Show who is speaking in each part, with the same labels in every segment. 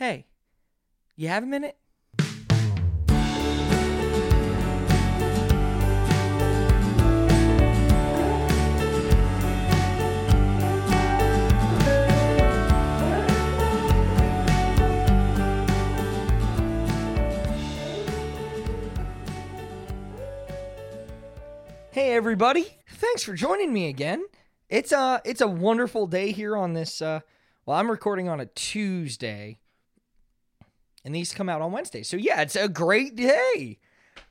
Speaker 1: Hey, you have a minute? Hey everybody, thanks for joining me again. It's a it's a wonderful day here on this uh well I'm recording on a Tuesday and these come out on Wednesday. So yeah, it's a great day.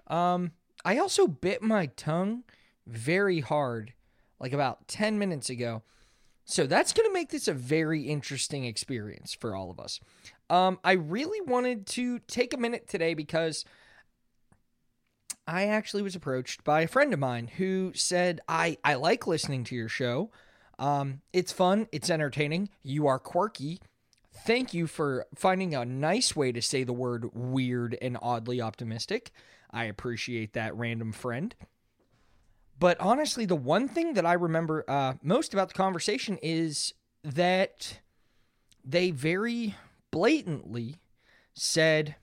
Speaker 1: Um I also bit my tongue very hard like about 10 minutes ago. So that's going to make this a very interesting experience for all of us. Um I really wanted to take a minute today because I actually was approached by a friend of mine who said, I, I like listening to your show. Um, it's fun, it's entertaining, you are quirky. Thank you for finding a nice way to say the word weird and oddly optimistic. I appreciate that, random friend. But honestly, the one thing that I remember uh, most about the conversation is that they very blatantly said,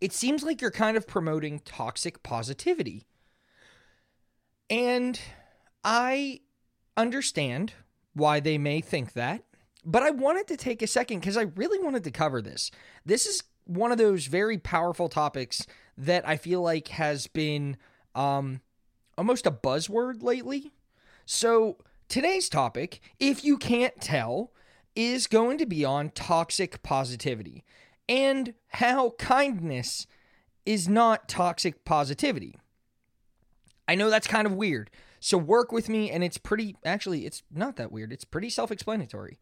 Speaker 1: it seems like you're kind of promoting toxic positivity. And I understand why they may think that, but I wanted to take a second because I really wanted to cover this. This is one of those very powerful topics that I feel like has been um, almost a buzzword lately. So today's topic, if you can't tell, is going to be on toxic positivity and how kindness is not toxic positivity. I know that's kind of weird. So work with me and it's pretty actually it's not that weird. It's pretty self-explanatory.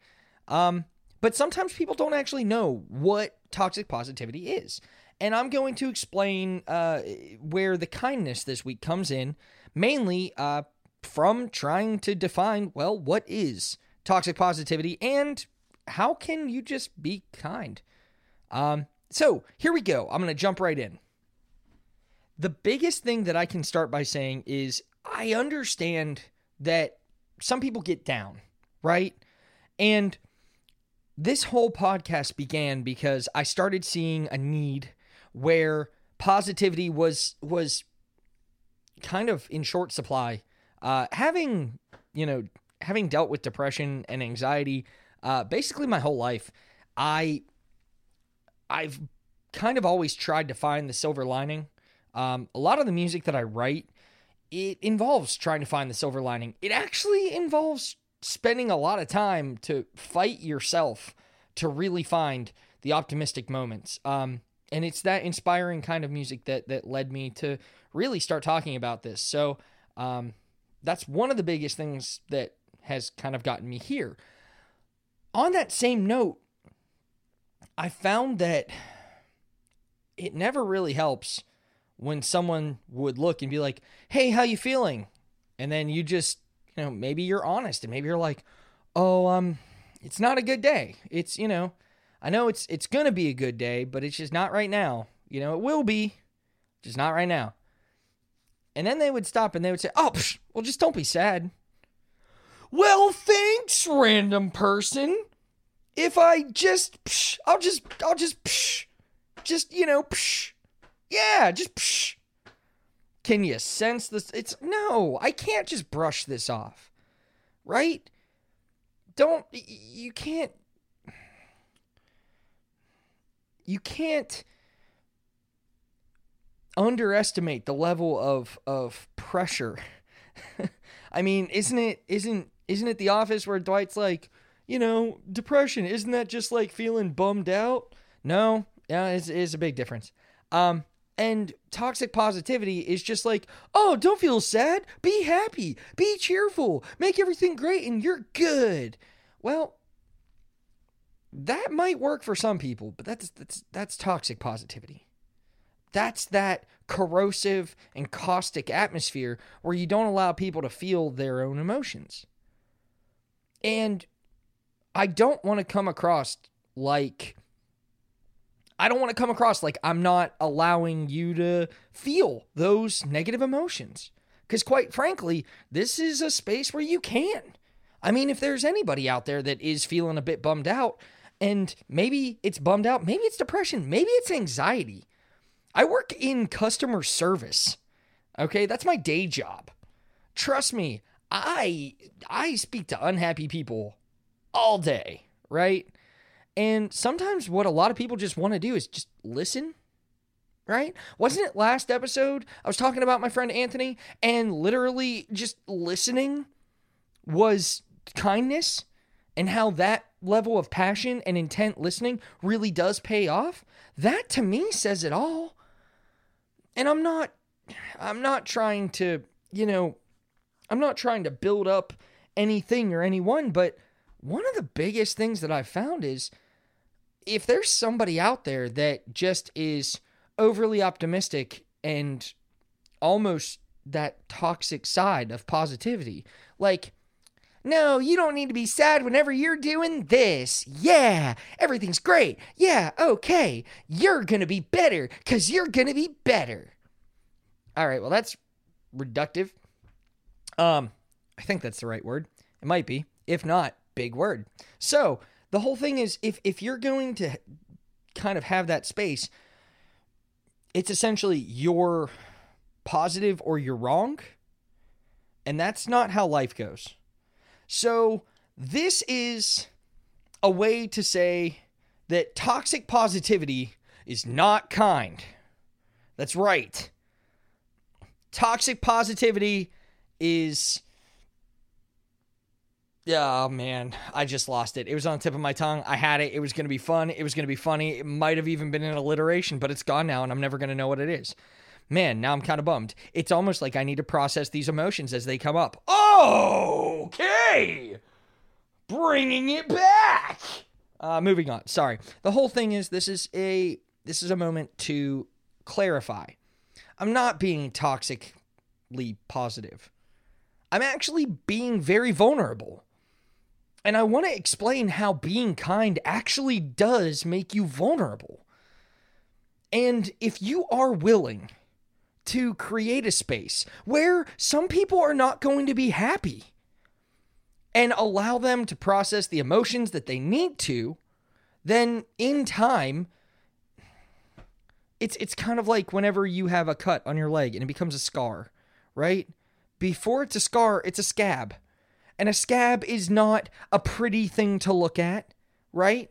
Speaker 1: Um but sometimes people don't actually know what toxic positivity is. And I'm going to explain uh, where the kindness this week comes in, mainly uh, from trying to define, well, what is toxic positivity and how can you just be kind? Um, so here we go. I'm going to jump right in. The biggest thing that I can start by saying is I understand that some people get down, right? And this whole podcast began because I started seeing a need where positivity was was kind of in short supply. Uh, having you know having dealt with depression and anxiety uh, basically my whole life, I I've kind of always tried to find the silver lining. Um, a lot of the music that I write, it involves trying to find the silver lining. It actually involves spending a lot of time to fight yourself to really find the optimistic moments. Um, and it's that inspiring kind of music that that led me to really start talking about this. So um, that's one of the biggest things that has kind of gotten me here. On that same note, I found that it never really helps when someone would look and be like, "Hey, how you feeling?" And then you just, you know, maybe you're honest and maybe you're like, "Oh, um it's not a good day. It's, you know, I know it's it's to be a good day, but it's just not right now. You know, it will be, just not right now." And then they would stop and they would say, "Oh, psh, well just don't be sad." Well, thanks, random person if I just, psh, I'll just, I'll just, psh, just, you know, psh, yeah, just, psh. Can you sense this? It's no, I can't just brush this off, right? Don't, you can't, you can't underestimate the level of, of pressure. I mean, isn't it, isn't, isn't it the office where Dwight's like, you know, depression, isn't that just like feeling bummed out? No, yeah, it's, it's a big difference. Um, and toxic positivity is just like, oh, don't feel sad. Be happy. Be cheerful. Make everything great and you're good. Well, that might work for some people, but that's that's that's toxic positivity. That's that corrosive and caustic atmosphere where you don't allow people to feel their own emotions. And I don't want to come across like I don't want to come across like I'm not allowing you to feel those negative emotions. Because, quite frankly, this is a space where you can. I mean, if there's anybody out there that is feeling a bit bummed out, And maybe it's bummed out. Maybe it's depression. Maybe it's anxiety. I work in customer service. Okay, that's my day job. Trust me, I I speak to unhappy people all day, right? And sometimes what a lot of people just want to do is just listen, right? Wasn't it last episode I was talking about my friend Anthony and literally just listening was kindness and how that level of passion and intent listening really does pay off? That to me says it all. And I'm not I'm not trying to, you know, I'm not trying to build up anything or anyone, but one of the biggest things that I've found is if there's somebody out there that just is overly optimistic and almost that toxic side of positivity, like, no, you don't need to be sad whenever you're doing this. Yeah, everything's great. Yeah, okay. You're going to be better because you're going to be better. All right, well, that's reductive. Um, I think that's the right word. It might be. If not, big word. So the whole thing is if if you're going to kind of have that space, it's essentially you're positive or you're wrong. And that's not how life goes. So this is a way to say that toxic positivity is not kind. That's right. Toxic positivity is oh man, I just lost it. It was on the tip of my tongue. I had it. It was going to be fun. It was going to be funny. It might have even been an alliteration, but it's gone now and I'm never going to know what it is. Man, now I'm kind of bummed. It's almost like I need to process these emotions as they come up. Okay. Bringing it back. Uh, moving on. Sorry. The whole thing is this is a this is a moment to clarify. I'm not being toxically positive. I'm actually being very vulnerable. And I want to explain how being kind actually does make you vulnerable. And if you are willing to create a space where some people are not going to be happy and allow them to process the emotions that they need to, then in time, it's it's kind of like whenever you have a cut on your leg and it becomes a scar, right? Before it's a scar, it's a scab. And a scab is not a pretty thing to look at, right?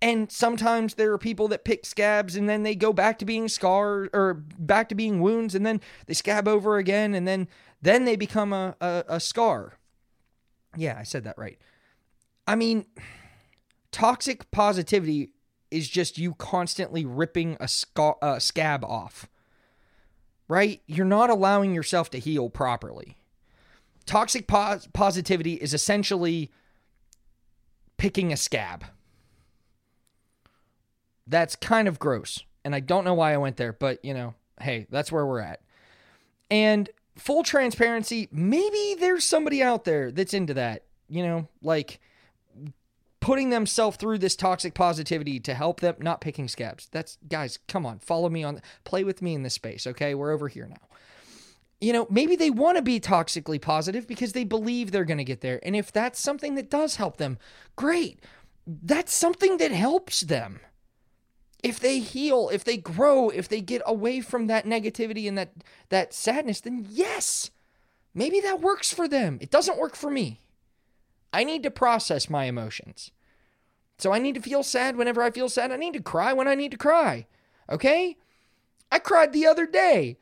Speaker 1: And sometimes there are people that pick scabs and then they go back to being scars or back to being wounds and then they scab over again and then then they become a, a, a scar. Yeah, I said that right. I mean, toxic positivity is just you constantly ripping a, scar, a scab off, right? You're not allowing yourself to heal properly toxic pos- positivity is essentially picking a scab. That's kind of gross. And I don't know why I went there, but you know, hey, that's where we're at. And full transparency, maybe there's somebody out there that's into that, you know, like putting themselves through this toxic positivity to help them not picking scabs. That's guys, come on, follow me on play with me in this space, okay? We're over here now you know, maybe they want to be toxically positive because they believe they're going to get there. And if that's something that does help them, great. That's something that helps them. If they heal, if they grow, if they get away from that negativity and that that sadness, then yes. Maybe that works for them. It doesn't work for me. I need to process my emotions. So I need to feel sad whenever I feel sad. I need to cry when I need to cry. Okay? I cried the other day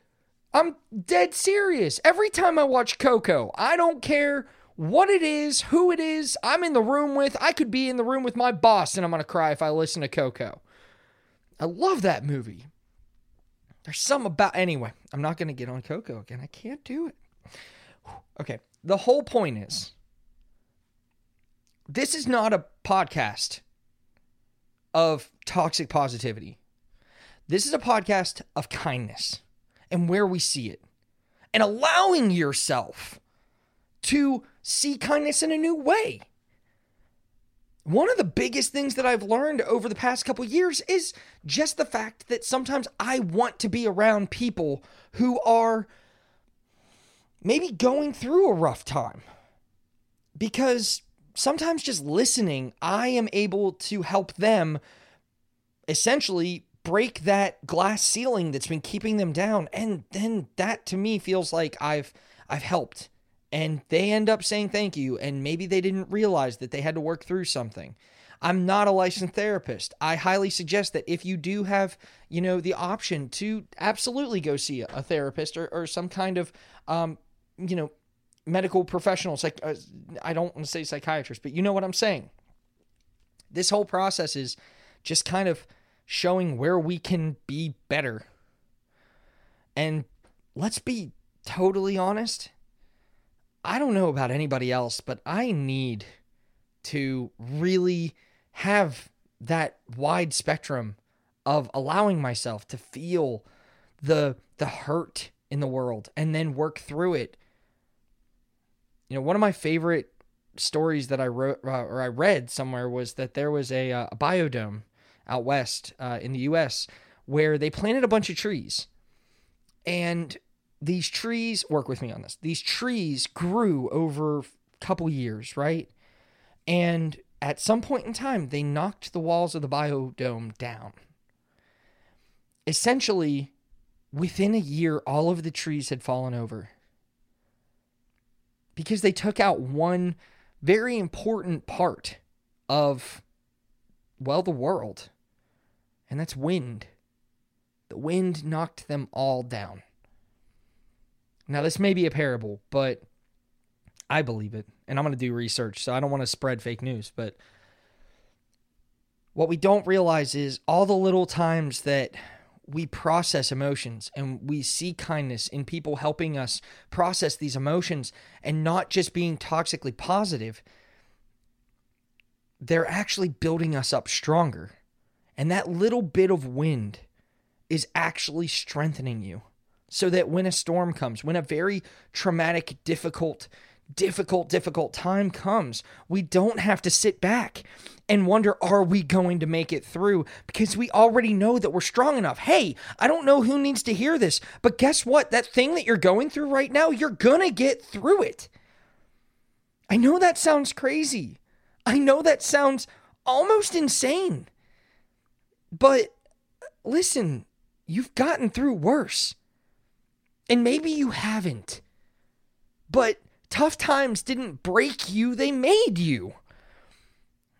Speaker 1: I'm dead serious. Every time I watch Coco, I don't care what it is, who it is, I'm in the room with. I could be in the room with my boss and I'm going to cry if I listen to Coco. I love that movie. There's some about. Anyway, I'm not going to get on Coco again. I can't do it. Okay. The whole point is this is not a podcast of toxic positivity. This is a podcast of kindness and where we see it, and allowing yourself to see kindness in a new way. One of the biggest things that I've learned over the past couple years is just the fact that sometimes I want to be around people who are maybe going through a rough time. Because sometimes just listening, I am able to help them essentially break that glass ceiling that's been keeping them down. And then that to me feels like I've I've helped. And they end up saying thank you and maybe they didn't realize that they had to work through something. I'm not a licensed therapist. I highly suggest that if you do have, you know, the option to absolutely go see a therapist or, or some kind of, um, you know, medical professional. Like, uh, I don't want to say psychiatrist, but you know what I'm saying. This whole process is just kind of showing where we can be better. And let's be totally honest. I don't know about anybody else, but I need to really have that wide spectrum of allowing myself to feel the the hurt in the world and then work through it. You know, one of my favorite stories that I wrote uh, or I read somewhere was that there was a, uh, a biodome out west uh, in the U.S. where they planted a bunch of trees, and these trees work with me on this. These trees grew over a couple years, right? And at some point in time, they knocked the walls of the biodome down. Essentially, within a year, all of the trees had fallen over because they took out one very important part of, well, the world, and that's wind. The wind knocked them all down. Now, this may be a parable, but I believe it. And I'm going to do research, so I don't want to spread fake news. But what we don't realize is all the little times that we process emotions and we see kindness in people helping us process these emotions and not just being toxically positive, they're actually building us up stronger. And that little bit of wind is actually strengthening you so that when a storm comes, when a very traumatic, difficult difficult, difficult time comes, we don't have to sit back and wonder, are we going to make it through? Because we already know that we're strong enough. Hey, I don't know who needs to hear this, but guess what? That thing that you're going through right now, you're going to get through it. I know that sounds crazy. I know that sounds almost insane. But listen, you've gotten through worse. And maybe you haven't. But Tough times didn't break you, they made you.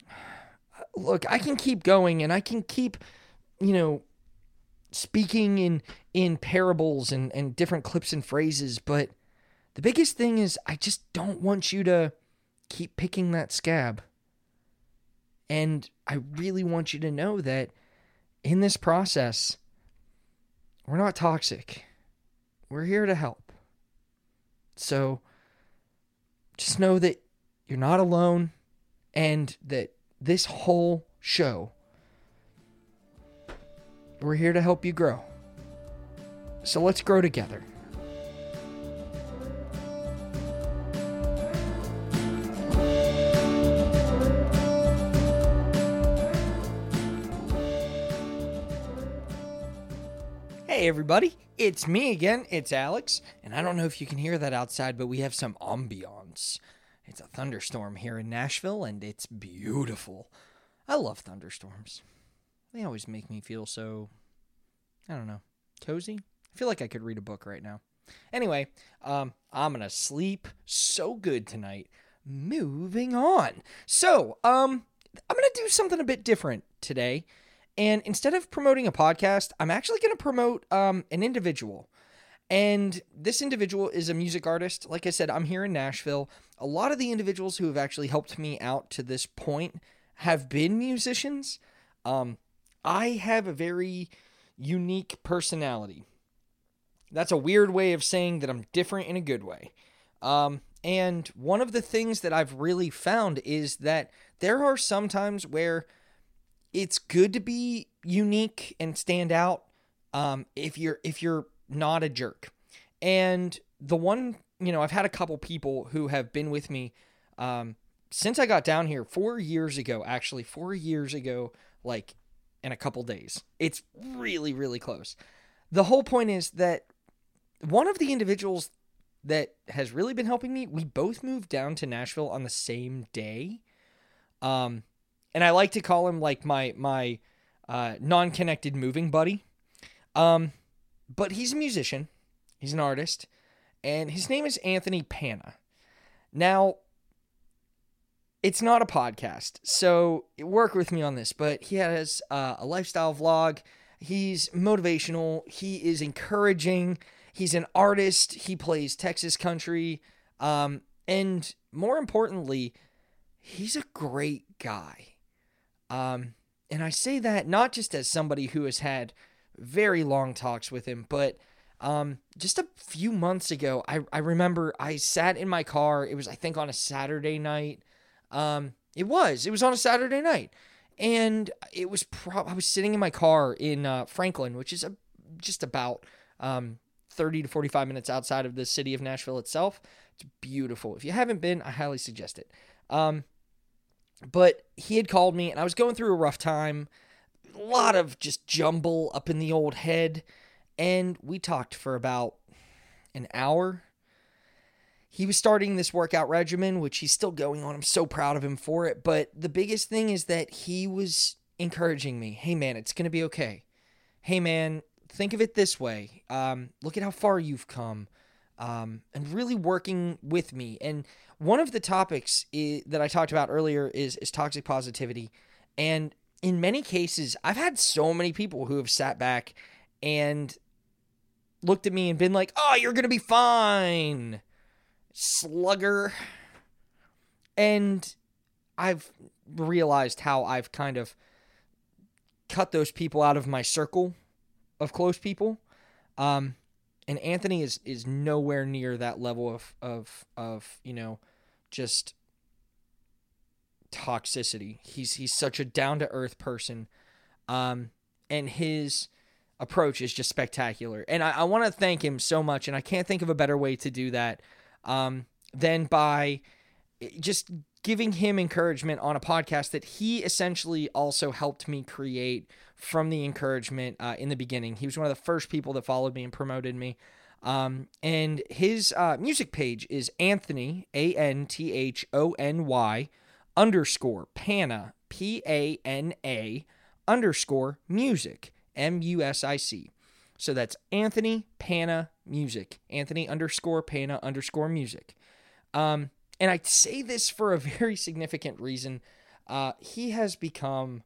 Speaker 1: Look, I can keep going and I can keep, you know, speaking in in parables and, and different clips and phrases, but the biggest thing is I just don't want you to keep picking that scab. And I really want you to know that in this process, we're not toxic. We're here to help. So just know that you're not alone and that this whole show, we're here to help you grow. So let's grow together. Everybody, it's me again. It's Alex. And I don't know if you can hear that outside, but we have some ambiance. It's a thunderstorm here in Nashville, and it's beautiful. I love thunderstorms. They always make me feel so, I don't know, cozy. I feel like I could read a book right now. Anyway, um, I'm going to sleep so good tonight. Moving on. So, um, I'm going to do something a bit different today. And instead of promoting a podcast, I'm actually going to promote um, an individual. And this individual is a music artist. Like I said, I'm here in Nashville. A lot of the individuals who have actually helped me out to this point have been musicians. Um, I have a very unique personality. That's a weird way of saying that I'm different in a good way. Um, and one of the things that I've really found is that there are some times where it's good to be unique and stand out um, if you're if you're not a jerk. And the one, you know, I've had a couple people who have been with me um, since I got down here four years ago. Actually, four years ago, like in a couple days. It's really really close. The whole point is that one of the individuals that has really been helping me, we both moved down to Nashville on the same day. Um, and I like to call him like my my uh, non-connected moving buddy. Um, but he's a musician, he's an artist, and his name is Anthony Pana. Now, it's not a podcast, so work with me on this. But he has uh, a lifestyle vlog. He's motivational. He is encouraging. He's an artist. He plays Texas country. Um, and more importantly, he's a great guy. Um, and I say that not just as somebody who has had very long talks with him, but um, just a few months ago, I, I remember I sat in my car. It was, I think, on a Saturday night. Um, it was. It was on a Saturday night. And it was, pro- I was sitting in my car in uh, Franklin, which is a, just about um, 30 to 45 minutes outside of the city of Nashville itself. It's beautiful. If you haven't been, I highly suggest it. Um, but he had called me, and I was going through a rough time. A lot of just jumble up in the old head. And we talked for about an hour. He was starting this workout regimen, which he's still going on. I'm so proud of him for it. But the biggest thing is that he was encouraging me hey, man, it's going to be okay. Hey, man, think of it this way um, look at how far you've come. Um, and really working with me. And one of the topics is, that I talked about earlier is is toxic positivity, and in many cases, I've had so many people who have sat back and looked at me and been like, "Oh, you're gonna be fine, slugger," and I've realized how I've kind of cut those people out of my circle of close people. Um, and Anthony is is nowhere near that level of of of you know just toxicity. He's he's such a down to earth person, um, and his approach is just spectacular. And I, I want to thank him so much, and I can't think of a better way to do that um, than by just giving him encouragement on a podcast that he essentially also helped me create from the encouragement uh, in the beginning. He was one of the first people that followed me and promoted me. Um, and his uh, music page is Anthony, A N T H O N Y, underscore Pana, P A N A, underscore music, M U S I C. So that's Anthony Pana Music, Anthony underscore Pana underscore music. Um, and I say this for a very significant reason. Uh, he has become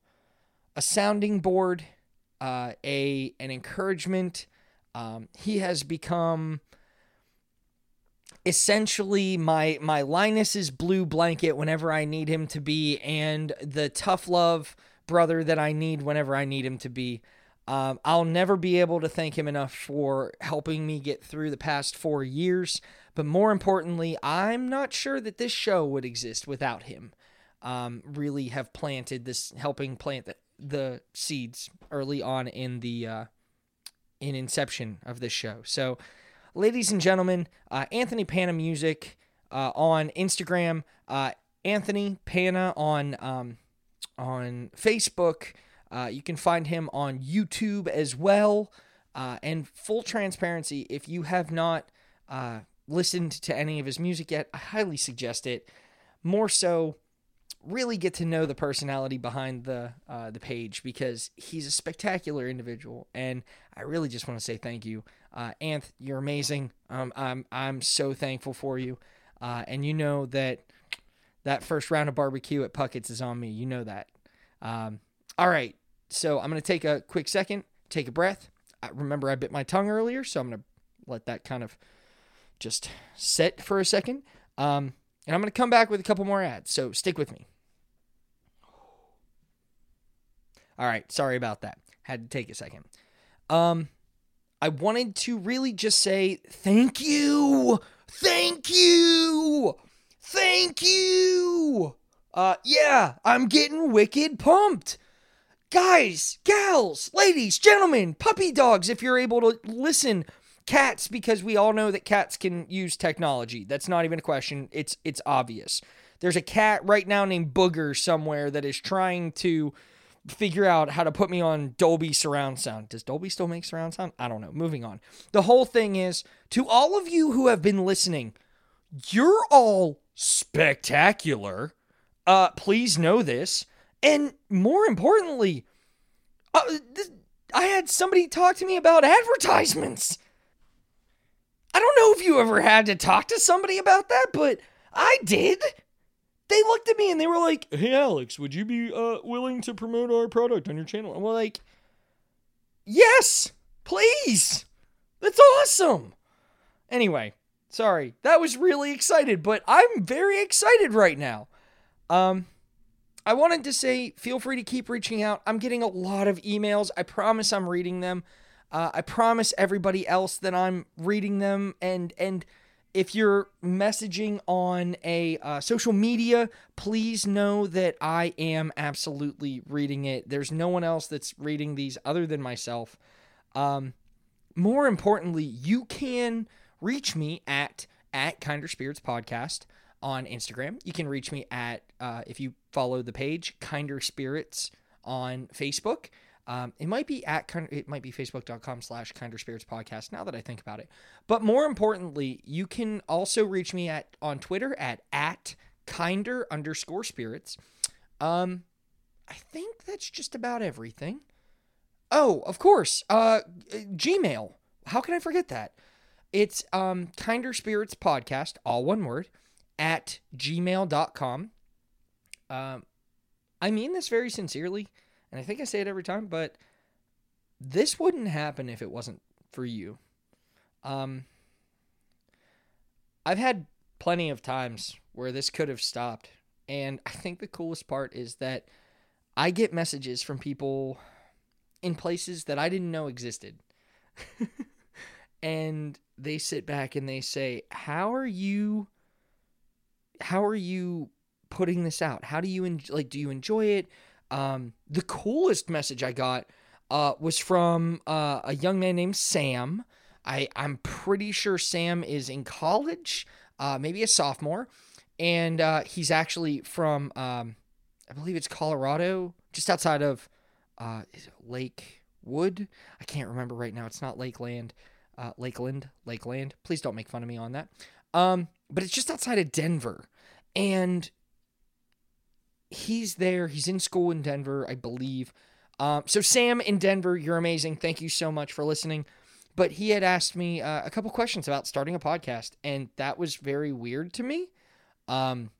Speaker 1: a sounding board, uh, a an encouragement. Um, he has become essentially my my Linus's blue blanket whenever I need him to be, and the tough love brother that I need whenever I need him to be. Um, I'll never be able to thank him enough for helping me get through the past four years. But more importantly, I'm not sure that this show would exist without him. Um, really have planted this, helping plant the, the seeds early on in the uh, in inception of this show. So, ladies and gentlemen, uh, Anthony Pana Music uh, on Instagram, uh, Anthony Pana on um, on Facebook. Uh, you can find him on YouTube as well. Uh, and full transparency, if you have not listened to any of his music yet, I highly suggest it. More so, really get to know the personality behind the uh, the page because he's a spectacular individual, and I really just want to say thank you, uh, Anth. You're amazing. Um, I'm I'm so thankful for you, uh, and you know that that first round of barbecue at Puckett's is on me. You know that. Um, all right, so I'm gonna take a quick second, take a breath. I, remember, I bit my tongue earlier, so I'm gonna let that kind of just set for a second. Um, and I'm going to come back with a couple more ads, so stick with me. All right, sorry about that. Had to take a second. Um, I wanted to really just say thank you, thank you, thank you. Uh, yeah, I'm getting wicked pumped. Guys, gals, ladies, gentlemen, puppy dogs, if you're able to listen, cats, because we all know that cats can use technology. That's not even a question. It's it's obvious. There's a cat right now named Booger somewhere that is trying to figure out how to put me on Dolby surround sound. Does Dolby still make surround sound? I don't know. Moving on. The whole thing is to all of you who have been listening, you're all spectacular. Uh, please know this. And more importantly, uh, this, I had somebody talk to me about advertisements. I don't know if you ever had to talk to somebody about that, but I did. They looked at me and they were like, "Hey, Alex, would you be uh, willing to promote our product on your channel?" And we're like, "Yes, please. That's awesome." Anyway, sorry, that was really excited, but I'm very excited right now. Um, I wanted to say, feel free to keep reaching out. I'm getting a lot of emails. I promise I'm reading them. Uh, I promise everybody else that I'm reading them. And and if you're messaging on a uh, social media, please know that I am absolutely reading it. There's no one else that's reading these other than myself. Um, more importantly, you can reach me at at Kinder Spirits Podcast on Instagram. You can reach me at uh, if you follow the page Kinder Spirits on Facebook. Um, it might be at it might be facebook.com slash kinder spirits podcast now that I think about it. But more importantly, you can also reach me at on Twitter at at kinder underscore spirits. Um, I think that's just about everything. Oh, of course. Uh, Gmail. How can I forget that? It's um, Kinder Spirits Podcast, all one word, at gmail.com. Um, I mean this very sincerely, and I think I say it every time, but this wouldn't happen if it wasn't for you. Um, I've had plenty of times where this could have stopped, and I think the coolest part is that I get messages from people in places that I didn't know existed. and they sit back and they say, "How are you how are you putting this out? How do you en- like do you enjoy it?" Um, the coolest message I got uh, was from uh, a young man named Sam. I I'm pretty sure Sam is in college, uh, maybe a sophomore, and uh, he's actually from um, I believe it's Colorado, just outside of uh, Lake Wood. I can't remember right now. It's not Lakeland uh, Lakeland, Lakeland. Please don't make fun of me on that. Um, but it's just outside of Denver, and he's there. He's in school in Denver, I believe. Um, so Sam in Denver, you're amazing. Thank you so much for listening. But he had asked me uh, a couple questions about starting a podcast, and that was very weird to me. Um,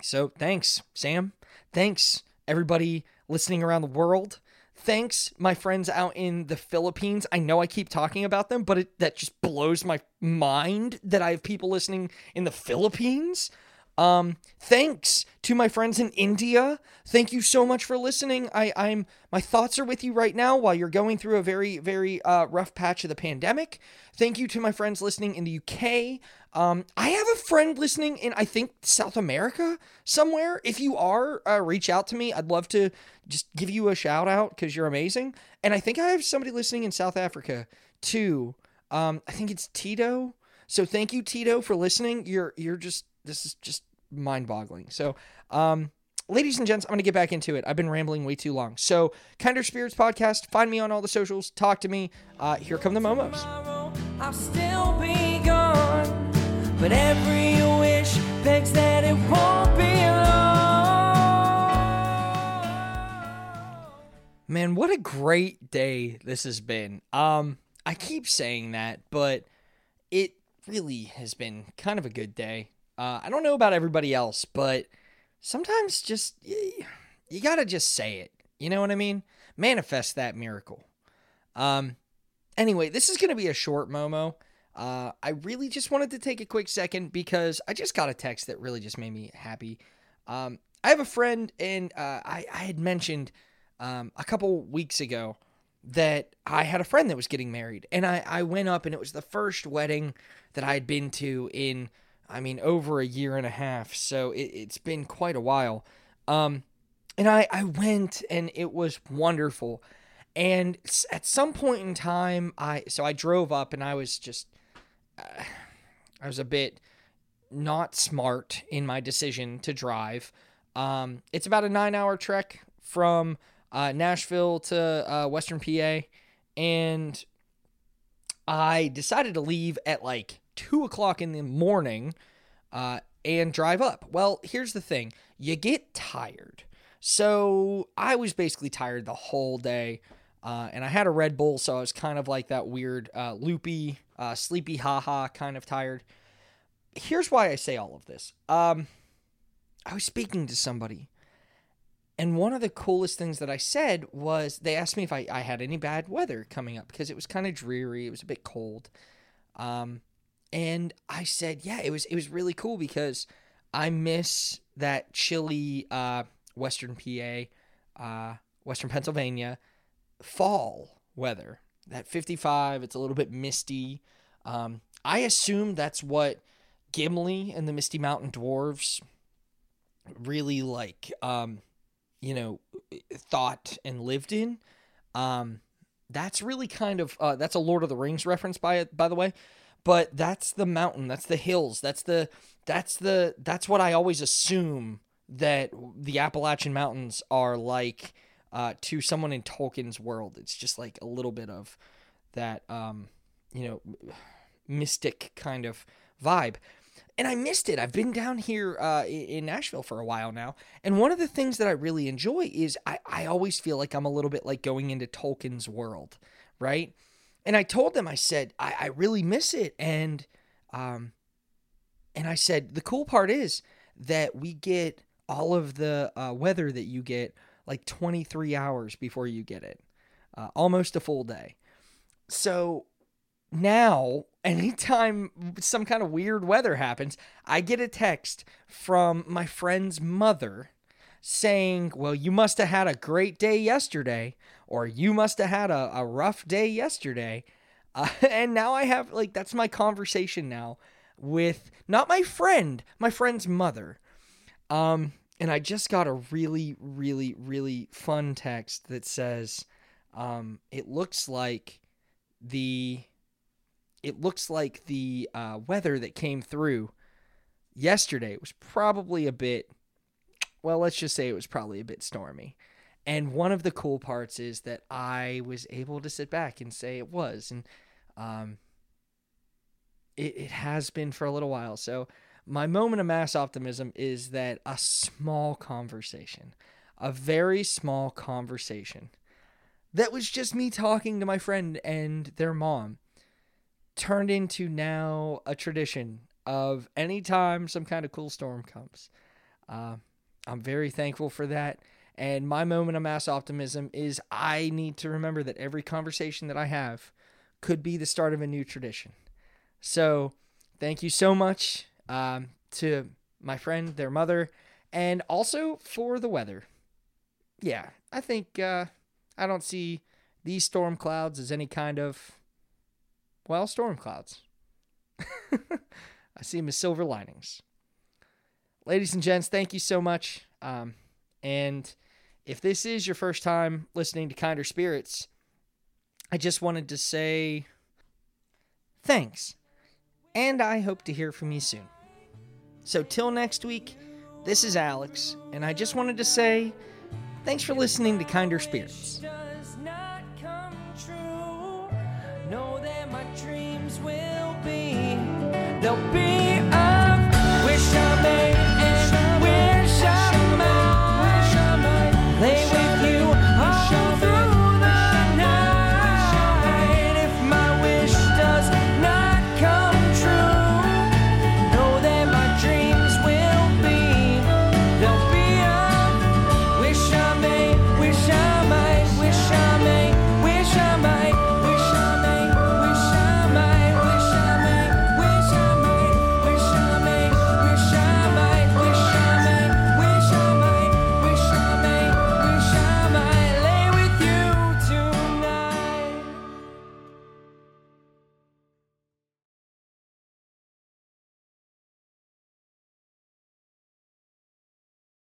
Speaker 1: so thanks, Sam. Thanks, everybody listening around the world thanks my friends out in the Philippines. I know I keep talking about them, but it, that just blows my mind that I have people listening in the Philippines. Um, thanks to my friends in India. Thank you so much for listening. I, I'm my thoughts are with you right now while you're going through a very, very uh, rough patch of the pandemic. Thank you to my friends listening in the UK. Um, I have a friend listening in I think South America somewhere. If you are, uh, reach out to me. I'd love to just give you a shout out because you're amazing. And I think I have somebody listening in South Africa too. Um, I think it's Tito. So thank you, Tito, for listening. You're you're just this is just mind boggling. So, um, ladies and gents, I'm going to get back into it. I've been rambling way too long. So, Kinder Spirits podcast, find me on all the socials, talk to me. Uh, here come the Momos. I'll still be gone, but every wish begs that it won't be Man, what a great day this has been. Um, I keep saying that, but it really has been kind of a good day. Uh, I don't know about everybody else, but sometimes just you, you gotta just say it. You know what I mean? Manifest that miracle. Um. Anyway, this is gonna be a short Momo. Uh, I really just wanted to take a quick second because I just got a text that really just made me happy. Um, I have a friend, and uh, I, I had mentioned um, a couple weeks ago that I had a friend that was getting married, and I, I went up, and it was the first wedding that I had been to in I mean, over a year and a half. So it, has been quite a while. Um, and I, I went and it was wonderful. And at some point in time, I, so I drove up and I was just, uh, I was a bit not smart in my decision to drive. Um, it's about a nine hour trek from uh, Nashville to uh, Western PA. And I decided to leave at like two o'clock in the morning. Uh, and drive up. Well, here's the thing you get tired. So I was basically tired the whole day. Uh, and I had a Red Bull, so I was kind of like that weird, uh, loopy, uh, sleepy, haha, kind of tired. Here's why I say all of this. Um, I was speaking to somebody, and one of the coolest things that I said was they asked me if I, I had any bad weather coming up because it was kind of dreary, it was a bit cold. Um, and I said, yeah, it was it was really cool because I miss that chilly uh, Western PA, uh, Western Pennsylvania fall weather. That 55, it's a little bit misty. Um, I assume that's what Gimli and the Misty Mountain Dwarves really like, um, you know, thought and lived in. Um, that's really kind of uh, that's a Lord of the Rings reference by by the way, but that's the mountain, that's the hills, that's the that's the that's what I always assume that the Appalachian Mountains are like uh, to someone in Tolkien's world. It's just like a little bit of that, um, you know, mystic kind of vibe. And I missed it. I've been down here uh, in Nashville for a while now. And one of the things that I really enjoy is I, I always feel like I'm a little bit like going into Tolkien's world, right? And I told them, I said, I, I really miss it. And, um, and I said, the cool part is that we get all of the uh, weather that you get like 23 hours before you get it, uh, almost a full day. So now, anytime some kind of weird weather happens, I get a text from my friend's mother saying, Well, you must have had a great day yesterday, or you must have had a, a rough day yesterday. Uh, and now I have, like, that's my conversation now with not my friend, my friend's mother. Um, and I just got a really, really, really fun text that says, um, it looks like the it looks like the uh, weather that came through yesterday was probably a bit well let's just say it was probably a bit stormy. And one of the cool parts is that i was able to sit back and say it was. And um, it, it has been for a little while. So my moment of mass optimism is that a small conversation, a very small conversation, that was just me talking to my friend and their mom, turned into now a tradition of anytime some kind of cool storm comes. Uh, I'm very thankful for that. And my moment of mass optimism is I need to remember that every conversation that I have could be the start of a new tradition. So, thank you so much um, to my friend, their mother, and also for the weather. Yeah, I think uh, I don't see these storm clouds as any kind of, well, storm clouds. I see them as silver linings. Ladies and gents, thank you so much. Um, and if this is your first time listening to Kinder Spirits, I just wanted to say thanks. And I hope to hear from you soon. So, till next week, this is Alex, and I just wanted to say thanks for listening to Kinder Spirits. They'll be